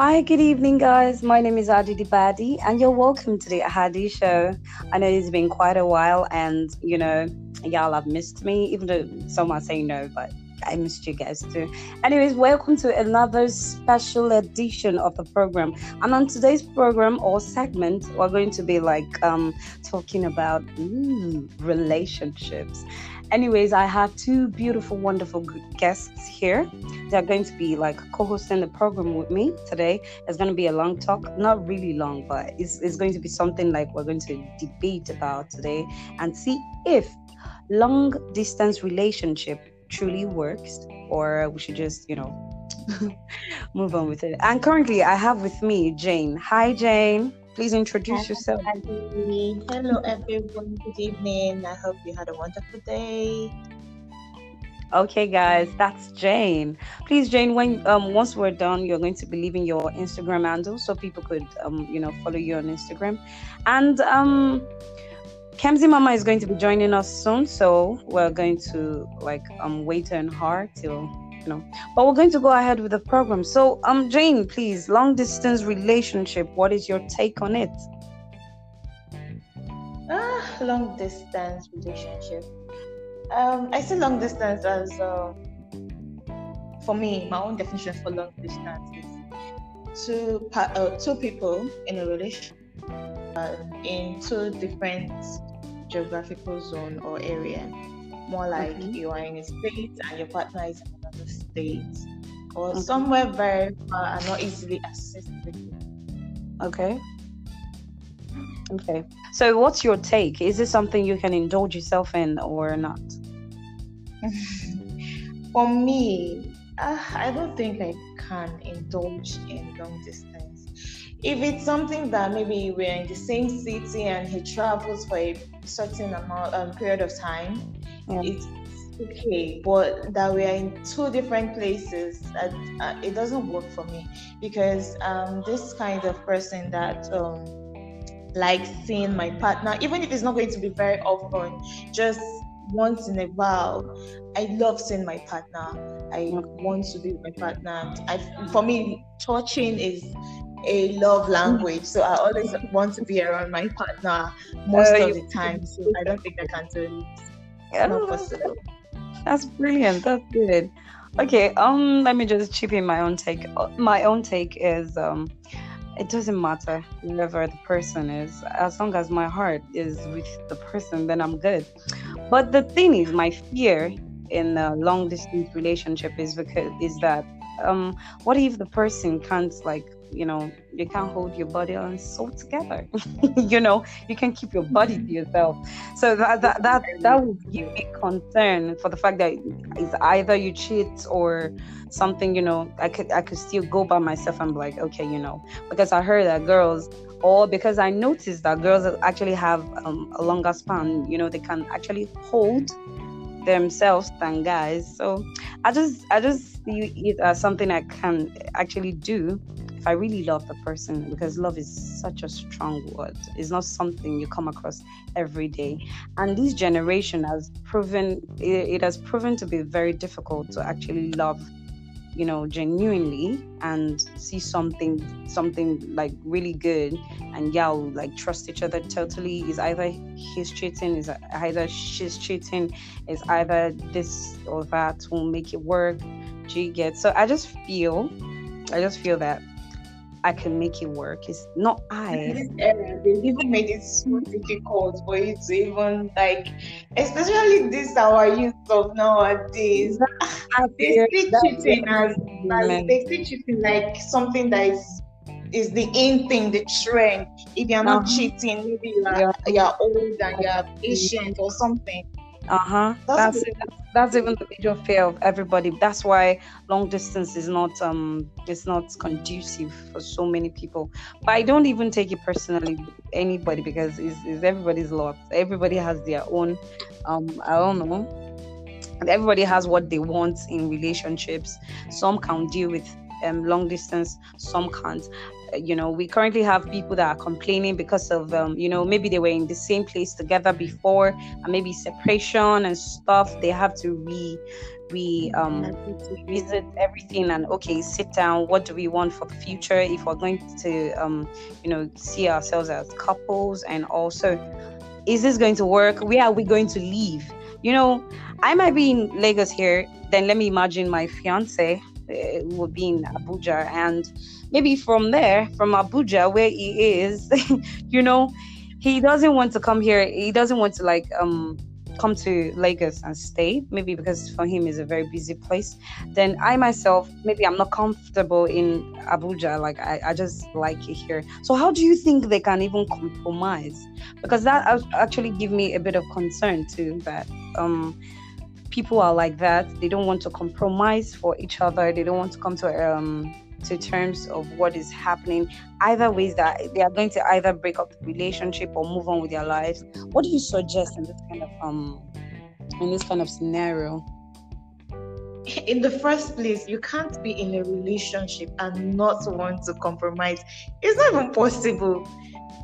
Hi, good evening, guys. My name is Aditi Badi, and you're welcome to the Ahadi Show. I know it's been quite a while, and you know, y'all have missed me, even though some are saying no, but I missed you guys too. Anyways, welcome to another special edition of the program. And on today's program or segment, we're going to be like um, talking about ooh, relationships. Anyways, I have two beautiful, wonderful guests here. They're going to be like co-hosting the program with me today. It's going to be a long talk, not really long, but it's, it's going to be something like we're going to debate about today and see if long distance relationship truly works or we should just you know move on with it and currently i have with me jane hi jane please introduce yourself. Hello everyone. Good evening. I hope you had a wonderful day. Okay guys that's jane. Please jane when um once we're done you're going to be leaving your instagram handle so people could um you know follow you on instagram. And um Kemzi Mama is going to be joining us soon, so we're going to like um wait on her till know. But we're going to go ahead with the program. So um Jane, please, long distance relationship. What is your take on it? Ah, long distance relationship. Um, I see long distance as uh, for me, my own definition for long distance is two uh, two people in a relationship uh, in two different geographical zone or area. More like okay. you are in a state and your partner is in another state, or okay. somewhere very far and not easily accessible. Okay. Okay. So, what's your take? Is this something you can indulge yourself in or not? For me, uh, I don't think I can indulge in long distance. If it's something that maybe we're in the same city and he travels for a certain amount um, period of time, yeah. it's okay. But that we are in two different places, that uh, it doesn't work for me because um, this kind of person that um, likes seeing my partner, even if it's not going to be very often, just once in a while. I love seeing my partner. I want to be with my partner. I, for me, touching is a love language. So I always want to be around my partner most uh, of the time. So I don't think I can do it. Yeah, not possible. That's brilliant. That's good. Okay, um, let me just chip in my own take. My own take is um it doesn't matter whoever the person is, as long as my heart is with the person, then I'm good. But the thing is, my fear in a long distance relationship is because is that um what if the person can't like you know you can't hold your body and soul together. You know you can keep your body to yourself. So that that that, that would give me concern for the fact that it's either you cheat or something you know i could i could still go by myself and be like okay you know because i heard that girls or because i noticed that girls actually have um, a longer span you know they can actually hold themselves than guys. So i just i just see it as something i can actually do if I really love the person, because love is such a strong word, it's not something you come across every day. And this generation has proven it, has proven to be very difficult to actually love you know genuinely and see something something like really good. And y'all like trust each other totally. Is either he's cheating is either she's cheating is either this or that will make it work do you get so i just feel i just feel that I can make it work. It's not I. this era, they even made it so difficult for you to even like, especially this our youth of nowadays. they see cheating as, as they see cheating like something that is is the in thing, the trend. If you're not uh-huh. cheating, maybe you are, yeah. you're old and you're patient or something. Uh-huh. That's that's, that's even the major fear of everybody. That's why long distance is not um it's not conducive for so many people. But I don't even take it personally with anybody because it's, it's everybody's lot. Everybody has their own um I don't know. Everybody has what they want in relationships. Some can deal with um, long distance, some can't. You know, we currently have people that are complaining because of, um, you know, maybe they were in the same place together before, and maybe separation and stuff. They have to re we um visit everything and okay sit down. What do we want for the future? If we're going to um you know see ourselves as couples and also is this going to work? Where are we going to live? You know i might be in lagos here. Then let me imagine my fiance uh, would be in abuja. And maybe from there from abuja where he is you know he doesn't want to come here he doesn't want to like um come to Lagos and stay, maybe because for him is a very busy place, then I myself, maybe I'm not comfortable in Abuja. Like I, I just like it here. So how do you think they can even compromise? Because that actually give me a bit of concern too. That um, people are like that. They don't want to compromise for each other. They don't want to come to um to terms of what is happening either ways that they are going to either break up the relationship or move on with their lives. What do you suggest in this kind of um in this kind of scenario? In the first place you can't be in a relationship and not want to compromise. It's not even possible.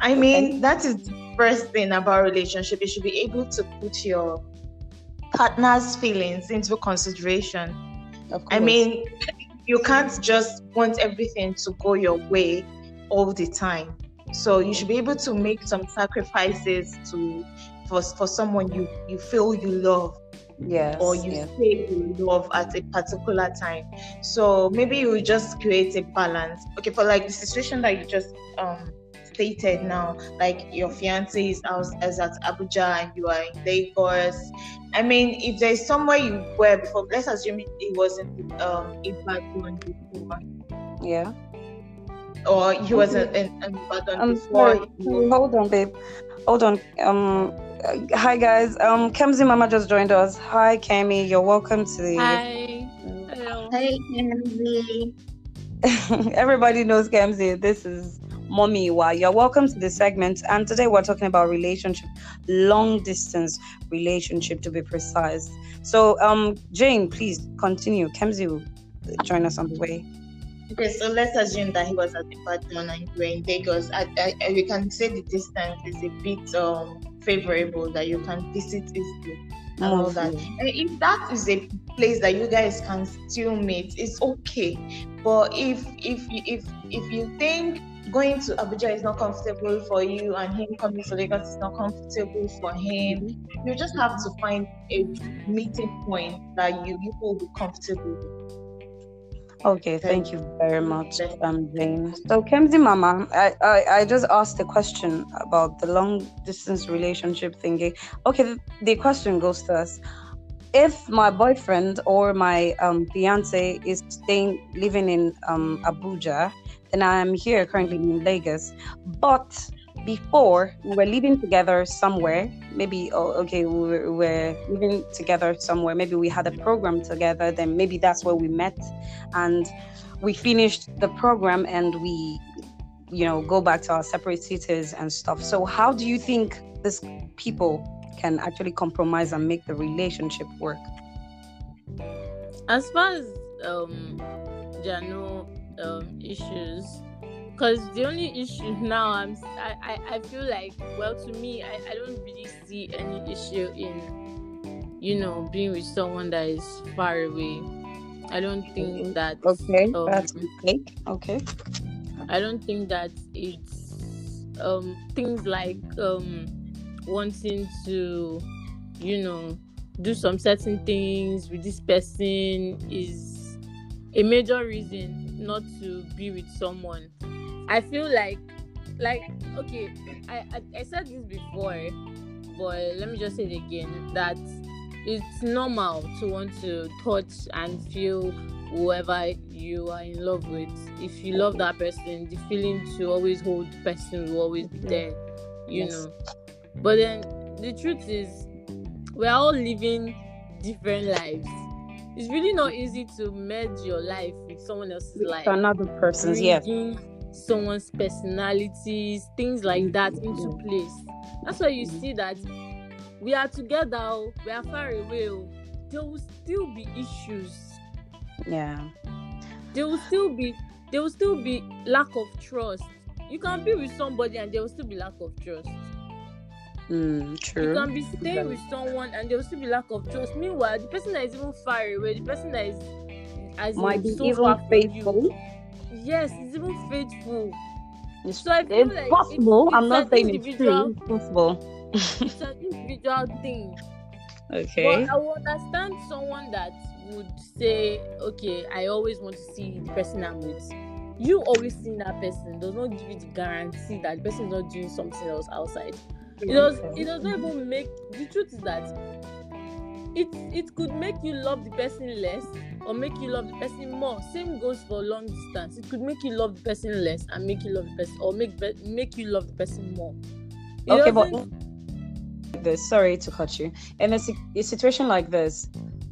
I mean that is the first thing about relationship. You should be able to put your partner's feelings into consideration. I mean you can't just want everything to go your way all the time. So you should be able to make some sacrifices to for, for someone you, you feel you love. Yes. Or you yes. say you love at a particular time. So maybe you just create a balance. Okay, for like the situation that you just um stated now, like your fiance is out is at Abuja and you are in Lagos. I mean, if there's somewhere you were before, let's assume it was in um Ibadan before. Yeah. Or he was in, in, in Ibadan um, before. Sorry. Hold on, babe. Hold on. Um. Hi guys. Um. Kemzi Mama just joined us. Hi, Kemi. You're welcome to the. Hi. Hello. Hey, Kemzi. Everybody knows Kemzi. This is Mommy Wa. You're welcome to this segment. And today we're talking about relationship, long distance relationship to be precise. So, um, Jane, please continue. Kemzi will join us on the way. Okay, so let's assume that he was at the Ibadan and we're in Lagos. I, I, I, we can say the distance is a bit um, favorable that you can visit easily and all that. And if that is a place that you guys can still meet, it's okay. But if if if if you think going to Abuja is not comfortable for you and him coming to Lagos is not comfortable for him. You just have to find a meeting point that you, you will be comfortable Okay, thank you very much, um, Jane. So, Kemzi Mama, I, I, I just asked a question about the long distance relationship thingy. Okay, the, the question goes to us if my boyfriend or my um, fiance is staying living in um, Abuja and I'm here currently in Lagos. But before we were living together somewhere, maybe oh, okay, we were, we were living together somewhere. Maybe we had a program together. Then maybe that's where we met, and we finished the program and we, you know, go back to our separate cities and stuff. So how do you think these people can actually compromise and make the relationship work? As far as um, Jano um, issues. Because the only issue now i'm I, I, feel like well to me I, I don't really see any issue in you know being with someone that is far away. I don't think that okay um, that's okay okay. I don't think that it's um things like um wanting to you know do some certain things with this person is a major reason not to be with someone. I feel like, like, okay, I, I, I said this before, but let me just say it again that it's normal to want to touch and feel whoever you are in love with. If you love that person, the feeling to always hold the person will always be there, you yes. know. But then the truth is, we're all living different lives it's really not easy to merge your life with someone else's with life. Another person's, yeah. Someone's personalities, things like that into place. That's why you mm. see that we are together, oh, we are far away. Oh, there will still be issues. Yeah. there will still be there will still be lack of trust. You can be with somebody and there will still be lack of trust. Mm, true. You can be staying with someone and there will still be lack of trust. Meanwhile, the person that is even far away, the person that is as Might be so even faithful. you, yes, it's even faithful. It's, So it's like possible. it's- I'm not saying it's true. It's possible. It's an individual thing. Okay. But I will understand someone that would say, okay, I always want to see the person I'm with. You always seeing that person does not give you the guarantee that the person is not doing something else outside. It does it does not even make the truth is that it it could make you love the person less or make you love the person more. Same goes for long distance. It could make you love the person less and make you love the person or make make you love the person more. It okay, but this. Sorry to cut you. In a, a situation like this,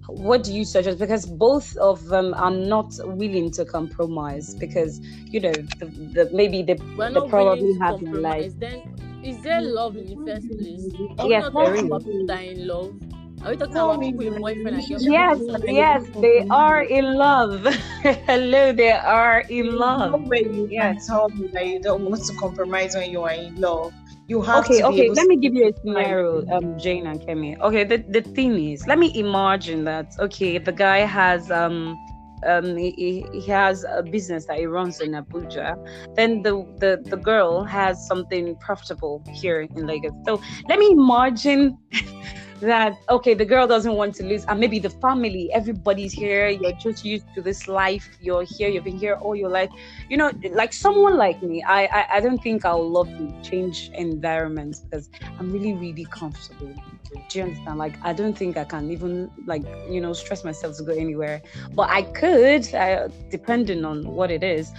what do you suggest? Because both of them are not willing to compromise. Because you know, the, the, maybe they, we're they not probably have in life. then is there love in the first place? Are we Yes, not there talking about people that are in love? Are we talking No, about people with boyfriend and girlfriend? Yes, yes, they are in love. Hello, they are in No love. way you Yes. can tell me that you don't want to compromise when you are in love. You have Okay, to be okay. able Let to me give you a scenario, um, Jane and Kemi. Okay, the, the thing is, let me imagine that okay, the guy has um um he, he has a business that he runs in Abuja. Then the, the the girl has something profitable here in Lagos. So let me imagine that okay, the girl doesn't want to lose, and maybe the family, everybody's here. You're just used to this life. You're here. You've been here all your life. You know, like someone like me, I I, I don't think I'll love to change environments because I'm really really comfortable. Do you understand? Like I don't think I can even like you know stress myself to go anywhere, but I could, uh, depending on what it is.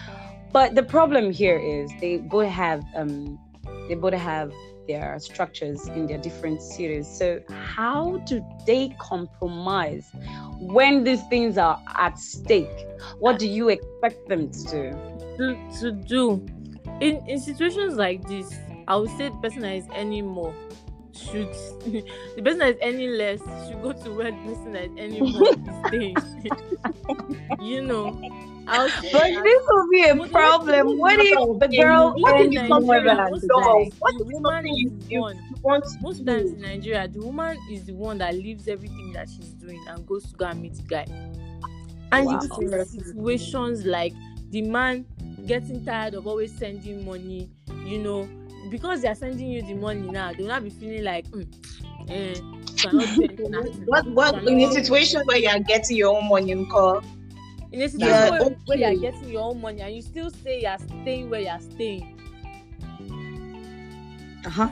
But the problem here is they both have um they both have their structures in their different cities. So how do they compromise when these things are at stake? What do you expect them to do? to, to do in in situations like this i would say the person that is more should the person that is any less should go to where the person that is any more is staying you know i'll But that- this will be a But problem. What if the girl Most in ends somewhere Nigeria, than most What the woman is you- the one want most do. times in Nigeria, the woman is the one that leaves everything that she's doing and goes to go and meet the guy. And Wow. you see situations like the man getting tired of always sending money, you know, because they are sending you the money now, they'll not be feeling like, mm, eh, cannot do anything at all. What what in a situation where you are getting your own money in call? In a situation Yeah, where, where you are getting your own money and you still say you are staying where you are staying, Uh-huh.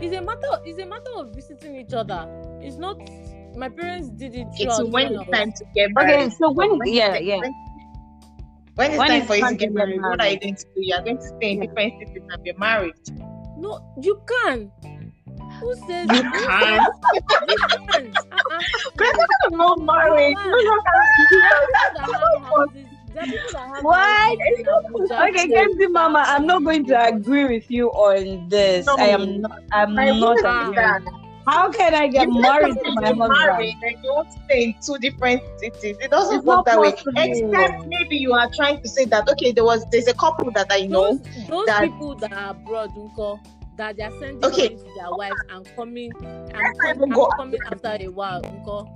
it's a matter it's a matter of visiting each other. It's not my parents did it It's when when I it's time to get Okay, married. so when When yeah, yeah. When, when it's When time it's for you to get married, what are you going to do? You are going to stay in different cities and be married. No, you can. Who says You can. You can. Uh-uh. I'm not married. There are people that have houses. There are people that have What? houses in Abuja. Okay, Kemzi Mama, I'm not going to agree with you on this. No, I am not. I'm My not point is agreeing. that How can I get married to my husband? married and you want to stay in two different cities. It doesn't It's work that way. possible. Except maybe you are trying to say that okay, there was there's a couple that I know. Those, those that- people that are abroad, unko, that they are sending Okay. to their wives and coming and, Let's com- even and go- coming after a while, unko.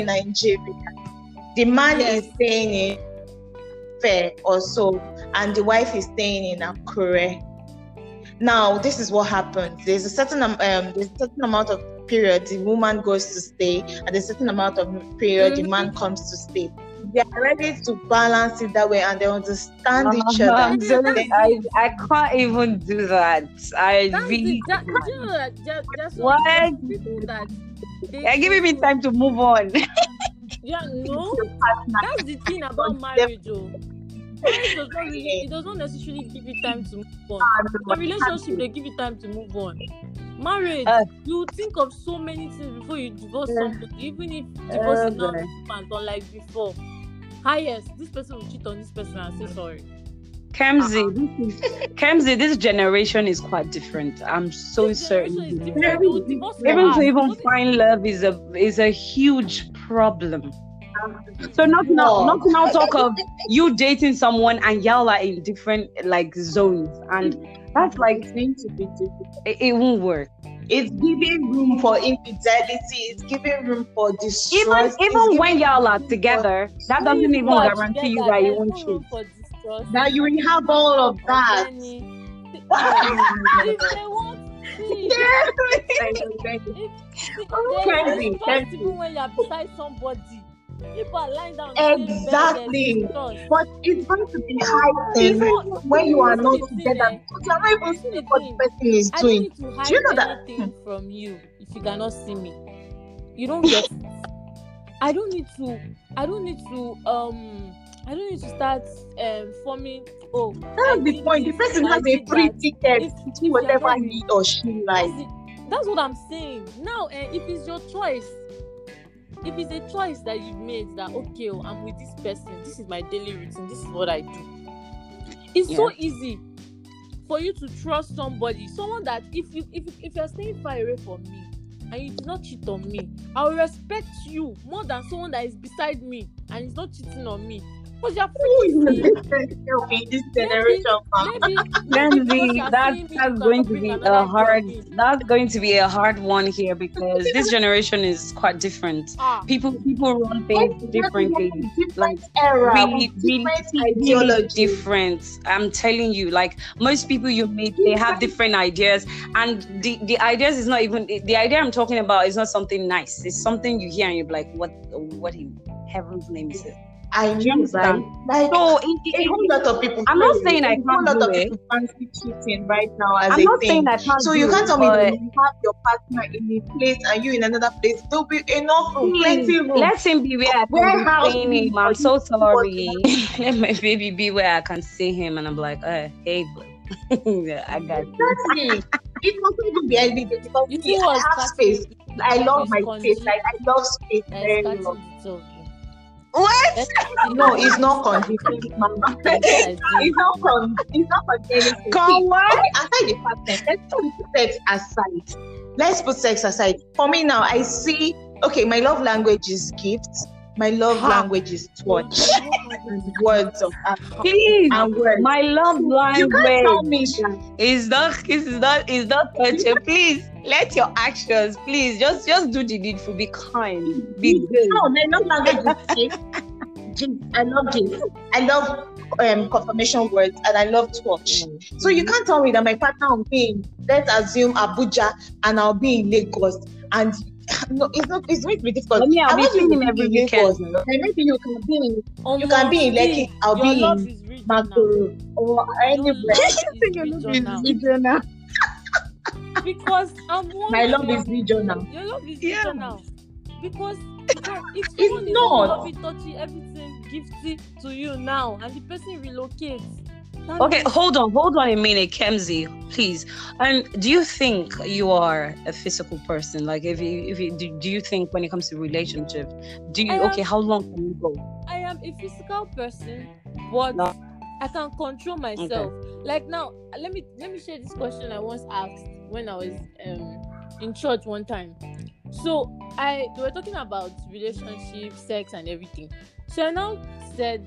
in Nigeria. The man Yes. is staying in Fair or so, and the wife is staying in Akure. Now, this is what happens. There's a certain um, there's a certain amount of period the woman goes to stay, and a certain amount of period the man comes to stay. They are ready to balance it that way, and they understand each Uh-huh. other. I'm sorry, I, I can't even do that. I That's really. the, that, do you that there, What? people that they, You're giving me time to move on. Yeah, no, that's the thing about marriage, oh. Marriage does not really, it does not necessarily give you time to move on. The relationship they give you time to move on. Marriage, Uh. you think of so many things before you divorce Uh. somebody, even if divorce Uh, is not boy. and unlike before. Highest, this person will cheat on this person and say sorry. Kemzi, this is Kemzi, this generation is quite different. I'm so This certain. is different. They will divorce Even to even find love is a is a huge problem. So not now, not now talk of you dating someone and y'all are in different like zones, and that's like It's going to be difficult. it, it won't work. It's giving room for infidelity. It's giving room for Even distrust. even it's when y'all are room together, that doesn't even you are guarantee you that you won't no cheat. room for distrust. for- that you will have all of that. Jenny, if they want, see, if, there Kemzi, is trust Kemzi. even when you're beside somebody. People are lying down. in the same bed, Exactly. But it's going to be heightened Even- when you are not This is the together because you are not even seeing what the person is I don't doing. need to hide you know that- anything from you if you cannot see me. You don't get. I don't need to. I don't need to. Um. I don't need to start um forming. Oh, That's the point. The person has a free ticket to do whatever he or she likes. That's, what I'm saying. Now, eh, if it's your choice, if it's a choice that you've made that okay, oh, I'm with this person, this is my daily routine, this is what I do. It's so easy for you to trust somebody, someone that if you if if you're staying far away from me and you do not cheat on me, I will respect you more than someone that is beside me and is not cheating on me. Because you're freaking the best self in this generation, fam? maybe, maybe because Kemzi, that's seeing me, you that's going to be a hard. That's going to be a hard one here because this generation is quite different. Ah. People people run things differently. Different Like era, really, with different really ideology. different. I'm telling you, like most people you meet, they have different ideas, and the the ideas is not even the idea I'm talking about is not something nice. It's something you hear and you're like, what what in heaven's name is it? I know that. Like, So it, a it, whole lot of people. I'm not feel it. saying I A whole can't lot do of it. people fancy cheating right now as I'm a not thing. saying I can't. So do you can't tell me that you have your partner in a place and you in another place. There'll be enough room, plenty room. Let him be where I can see him. I'm so you to do sorry. Let my baby be where I can see him, and I'm like, uh, hey, bro. Yeah, I got you. Exactly. it must even be every day because You see, see I have space. I love my space. Like I love space very much. What? No, it's not conducive, mama. Yes, I do. it's not con. It's not con anything. Come what? Okay, aside the fact that let's put sex aside. Let's put sex aside. For me now, I see. Okay, my love language is gifts. My love Ha. language is touch words of Please. and words. My love you can't tell language me that. is not is not is not touching. Please let your actions, please just just do the needful. Be kind. Be good. No, my love language is gifts. Gifts. I love gifts. I love um, confirmation words and I love touch. So you can't tell me that my partner will be in, let's assume Abuja and I'll be in Lagos and no, it's not. It's going to be difficult. I mean, I'll be want you seeing him every in weekend. Maybe you can be in Almost can be in see, Lekki, I'll be love in is regional. Makuru or Your anywhere. love is regional. Because I'm My love is regional. Your love is Yeah. regional. Because if It's someone is not. lovey touchy, everything gifty to you now, and the person relocates. Okay, hold on, hold on a minute, Kemzi, please. And do you think you are a physical person? Like, if you, if you, do, do you think when it comes to relationship, do you? Am- Okay, how long can you go? I am a physical person, but No. I can control myself. Like now, let me let me share this question I once asked when I was um in church one time. So I they were talking about relationship, sex, and everything. So I now said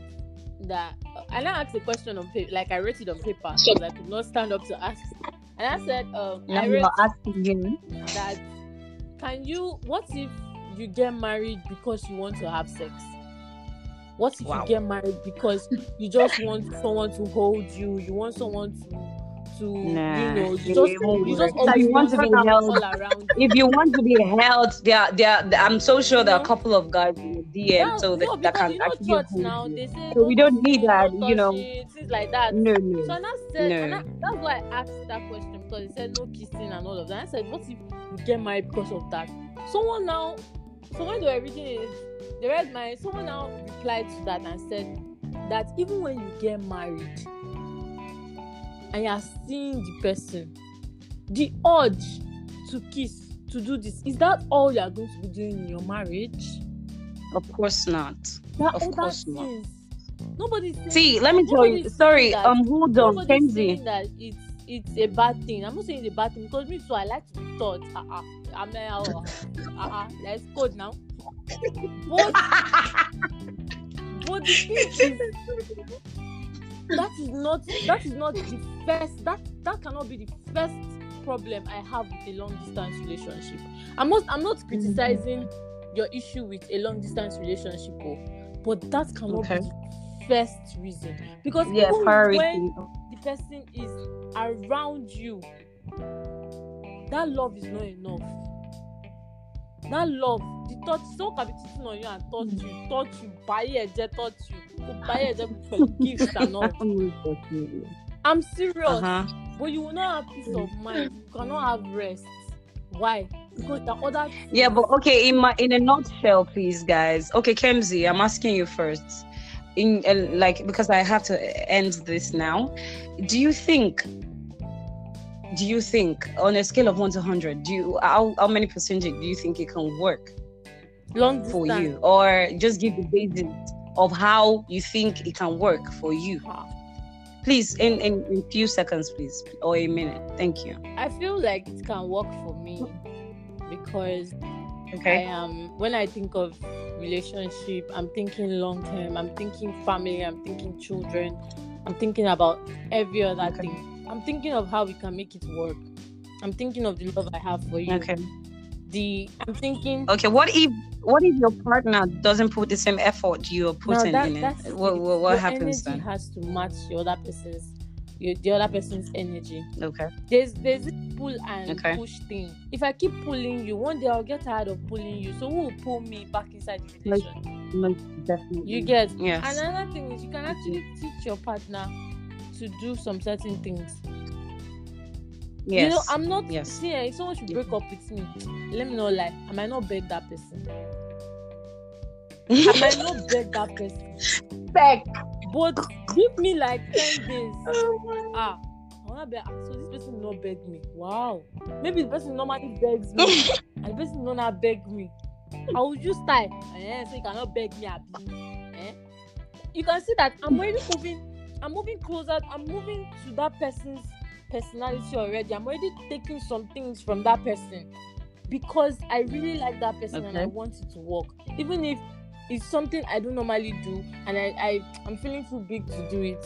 that and I now asked a question on paper, like I wrote it on paper because I could not stand up to ask. And I said, um, Now I wrote asking him. that can you what if you get married because you want to have sex what if Wow. you get married because you just want someone to hold you you want someone to to Nah, you know you just you just So you want to be held. all around If you want to be held, there, there, I'm so sure there are a mm-hmm. couple of guys in the DM, Yeah, so that, no, that can you know actually hold now you. they say So we don't need that, you know. touching, things like that No, so no. I now said, and No. I, that's why I asked that question because it said no kissing and all of that. I said, what if you get married because of that? Someone now, someone when they were reading it, they read my, someone now replied to that and said that even when you get married and you are seeing the person, the urge to kiss, to do this, is that all you are going to be doing in your marriage? Of course not. Are Of course not. things. Saying See, let me tell you. Sorry, that- um, hold on, Kemzi. that it's it's a bad thing. I'm not saying it's a bad thing because me too. I like to be taught. Uh-uh. I'm uh, uh, let's code now. But, but the thing is, that is not that is not the first that that cannot be the first problem I have with a long distance relationship. I'm not I'm not criticizing your issue with a long distance relationship, oh, but that cannot Okay. be the first reason because yeah, when the person is around you, that love is not enough. That love, the touch, someone can be cheating on you and touch you, touch you, buy a jet, touch you, go buy a jet for gifts and all. I'm serious, Uh-huh. but you will not have peace of mind. You cannot have rest. Why? Because the other Yeah, but okay, in my in a nutshell, please, guys. Okay, Kemzi, I'm asking you first. In uh, like because I have to end this now. Do you think? Do you think on a scale of one to hundred, do you how, how many percentage do you think it can work long for you, or just give the basics of how you think it can work for you? Please, in in in few seconds, please, or a minute. Thank you. I feel like it can work for me because I am when I think of relationship, I'm thinking long term, I'm thinking family, I'm thinking children, I'm thinking about every other Okay. thing. I'm thinking of how we can make it work. I'm thinking of the love I have for you. Okay. The I'm thinking Okay. What if what if your partner doesn't put the same effort you're putting that, in it? What what, what Your happens energy then? has to match the other person's your, the other person's energy. Okay. There's there's this pull and Okay. push thing. If I keep pulling you, one day I'll get tired of pulling you. So who will pull me back inside the relationship? definitely. You get Yes. Another thing is you can actually teach your partner to do some certain things. Yes. You know, I'm not Yes. see eh, if someone should break up with me, let me not lie, I might not beg that person. I might not beg that person. Back. But give me like 10 days. Ah, I wanna beg. So this person will not beg me. Wow. Maybe the person normally begs me. and the person will not beg me. I will just type. Eh, so you cannot beg me. Eh? You can see that I'm already moving. I'm moving closer. I'm moving to that person's personality already. I'm already taking some things from that person because I really like that person and I Okay. want it to work. Even if it's something I don't normally do and I, I I'm feeling too big to do it.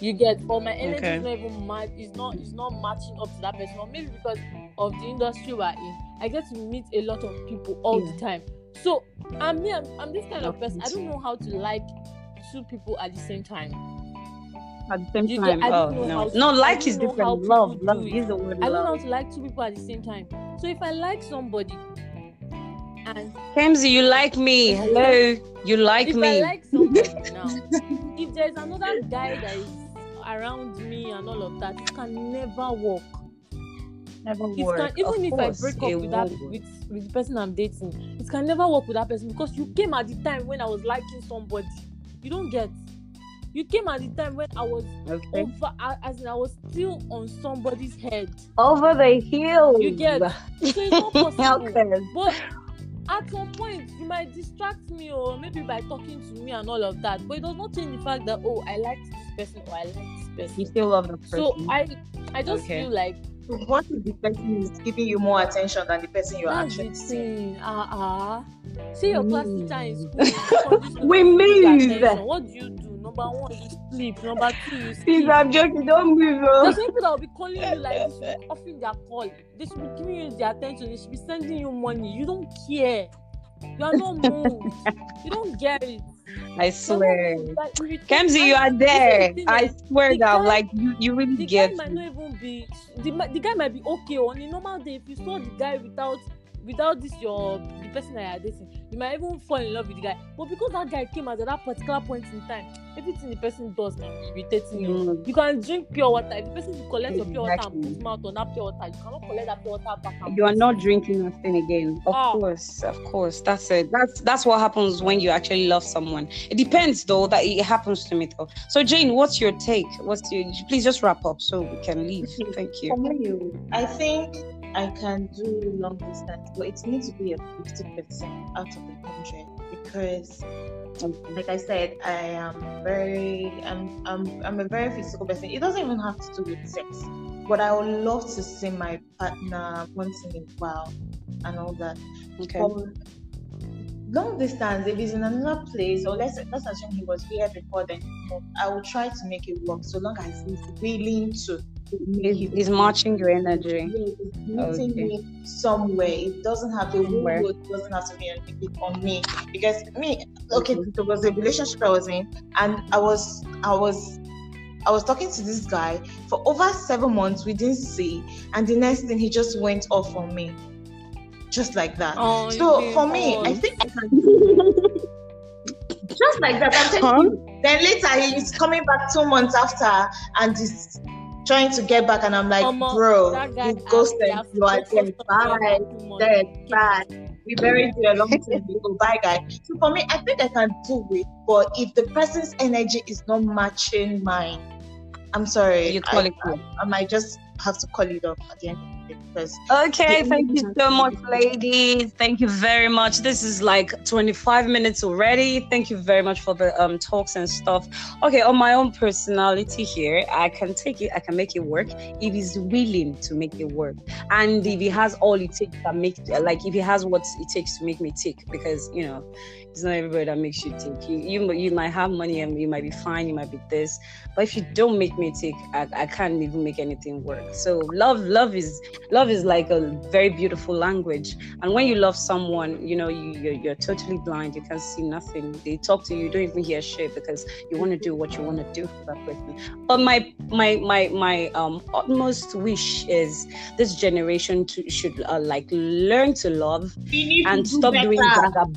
You get or my energy Okay. is not even match it's not it's not matching up to that person or maybe because of the industry we're in. I get to meet a lot of people all the time. So I'm me, I'm, I'm this kind of person. I don't know how to like two people at the same time. At the same You time. get- Oh no. No, like is different. Love. Love is the word. I don't know how to like two people at the same time. So if I like somebody and Kemzi, you like me. Hello. You like if me. I like somebody now, if there's another guy that is around me and all of that, it can never work. Never It work. can, even Of if course, I break up with that work. with, with the person I'm dating, it can never work with that person because you came at the time when I was liking somebody. You don't get. You came at the time when I was Okay. over, as in I was still on somebody's head. Over the hill. You get. So it's not possible. okay. But at some point, you might distract me or maybe by talking to me and all of that. But it does not change the fact that oh, I like this person or I like this person. You still love the person. So I, I just Okay. feel like What if the person is giving you more attention than the person you're that's actually seeing? thing. Ah ah. See your class Mm. teacher in school. We to give you move. attention. What do you do? Number one, you sleep. Number two, you Please. I'm joking. Don't move. Oh. There's oh. some people that will be calling you like this, offering their call. They should be giving you their attention. They should be sending you money. You don't care. You are not moved. you don't get it. I swear. Like, if you- Kemzi, you and are the there. I swear the that, guy- like, you, you really the guy get might me. not even be the, the guy might be okay on a normal day if you saw the guy without without this your the person that you're dating you might even fall in love with the guy but because that guy came at that particular point in time everything the person does can be irritating you Mm. you can drink pure water if the person will collect your pure water and put him out on that pure water you cannot collect that pure water back You are not it. drinking nothing again. Of Ah. course, of course. That's it. That's that's what happens when you actually love someone. It depends, though. That it happens to me, though. So, Jane, what's your take? What's your? Please just wrap up so we can leave. Thank you. For me, I think I can do long distance, but it needs to be a 50% out of the 100 because, um, like I said, I am very, I'm, I'm, I'm a very physical person. It doesn't even have to do with sex. but I would love to see my partner once in a while and all that. Okay. But long distance, if he's in another place, or let's let's assume he was here before then, I will try to make it work so long as he's willing to make He's, matching your energy. yeah, it's meeting Okay. me somewhere. It doesn't have the whole Somewhere. load doesn't have to be on, on me because me. Okay, there was a relationship I was in, and I was I was I was talking to this guy for over seven months. We didn't see, and the next thing he just went off on me, just like that. Oh, so for me, I think I can. just like that, I'm telling Huh? you. Then later he's coming back two months after, and he's trying to get back, and I'm like, Omo, bro, you has- ghosted, you are ghosted dead, for bye, dead, bye. We buried you a long time ago, bye, guy. So for me, I think I can do it, but if the person's energy is not matching mine, I'm sorry, You call I, it quits. I might just have to call it off at the end of the day because Okay, thank you so much, ladies. Thank you very much. This is like 25 minutes already. Thank you very much for the um talks and stuff. Okay, on my own personality here, I can take it, I can make it work if he's willing to make it work. And if he has all it takes that make like if he has what it takes to make me tick, because you know, it's not everybody that makes you tick. You you, you might have money and you might be fine, you might be this, but if you don't make me tick, I, I can't even make anything work. So love, love is love is like a very beautiful language. And when you love someone you know you, you're, you're totally blind. You can't see nothing. They talk to you you don't even hear shit because you want to do what you want to do for that person. But my my my my um utmost wish is this generation to, should uh, like learn to love and stop doing ban up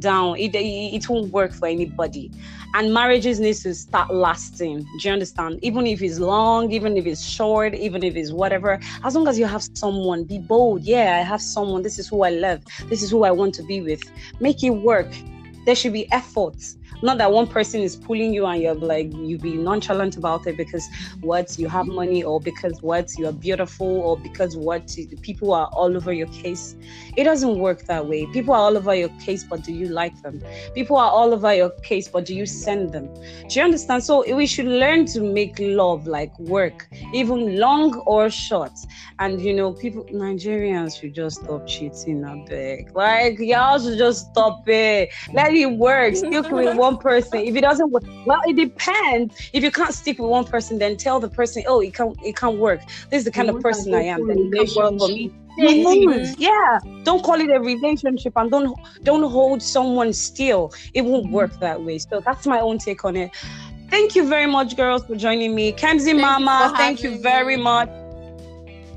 down. It, it it won't work for anybody. And marriages needs to start lasting. Do you understand? Even if it's long even if it's short even if it's whatever as long as you have someone be bold. Yeah i have someone. This is who i love. This is who i want to be with. Make it work. There should be effort not that one person is pulling you and you're like you be nonchalant about it because what you have money or because what you're beautiful or because what people are all over your case. It doesn't work that way. People are all over your case but do you like them? People are all over your case but do you send them? Do you understand? So we should learn to make love like work even long or short. And you know people nigerians should just stop cheating a big like y'all should just stop it. Let it work. Stick with one person. If it doesn't work well it depends. If you can't stick with one person then tell the person oh it can't it can't work. This is the kind of person i am. then it can't work for me. You lose. yeah. Don't call it a relationship and don't don't hold someone still. It won't work that way. So that's my own take on it. Thank you very much girls for joining me. You mama thank you very me. much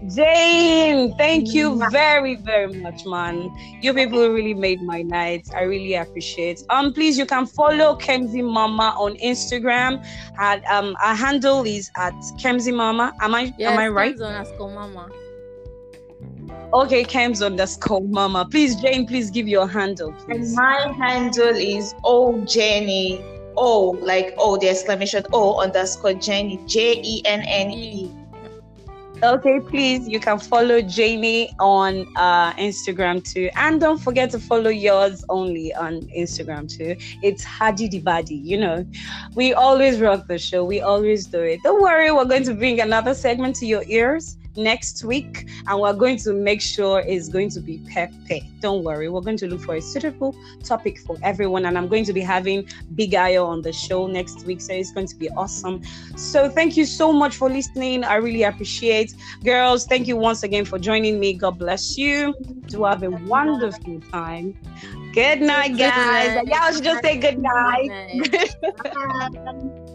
Jane, thank you very, very much, man. You people really made my night. I really appreciate. Um, please, you can follow Kemzi Mama on Instagram. At um, our handle is at Kemzi Mama. Am I Yes, am I right? Kenzo underscore mama. Okay, Kems underscore Mama. Please, Jane, please give your handle, And please. my handle is O Jenny. O like oh the exclamation O underscore Jenny J E N N E. Okay, please, you can follow Jamie on uh, Instagram too. And don't forget to follow yours only on Instagram too. It's Hadi Dibadi. You know, we always rock the show, we always do it. Don't worry, we're going to bring another segment to your ears next week, and we're going to make sure it's going to be pepe. Don't worry, we're going to look for a suitable topic for everyone, and I'm going to be having Big Ayo on the show next week, so it's going to be awesome. So thank you so much for listening. I really appreciate. Girls, thank you once again for joining me. God bless you. Do have a wonderful time. Good night, Good guys. night. Y'all should just say good night. Good night.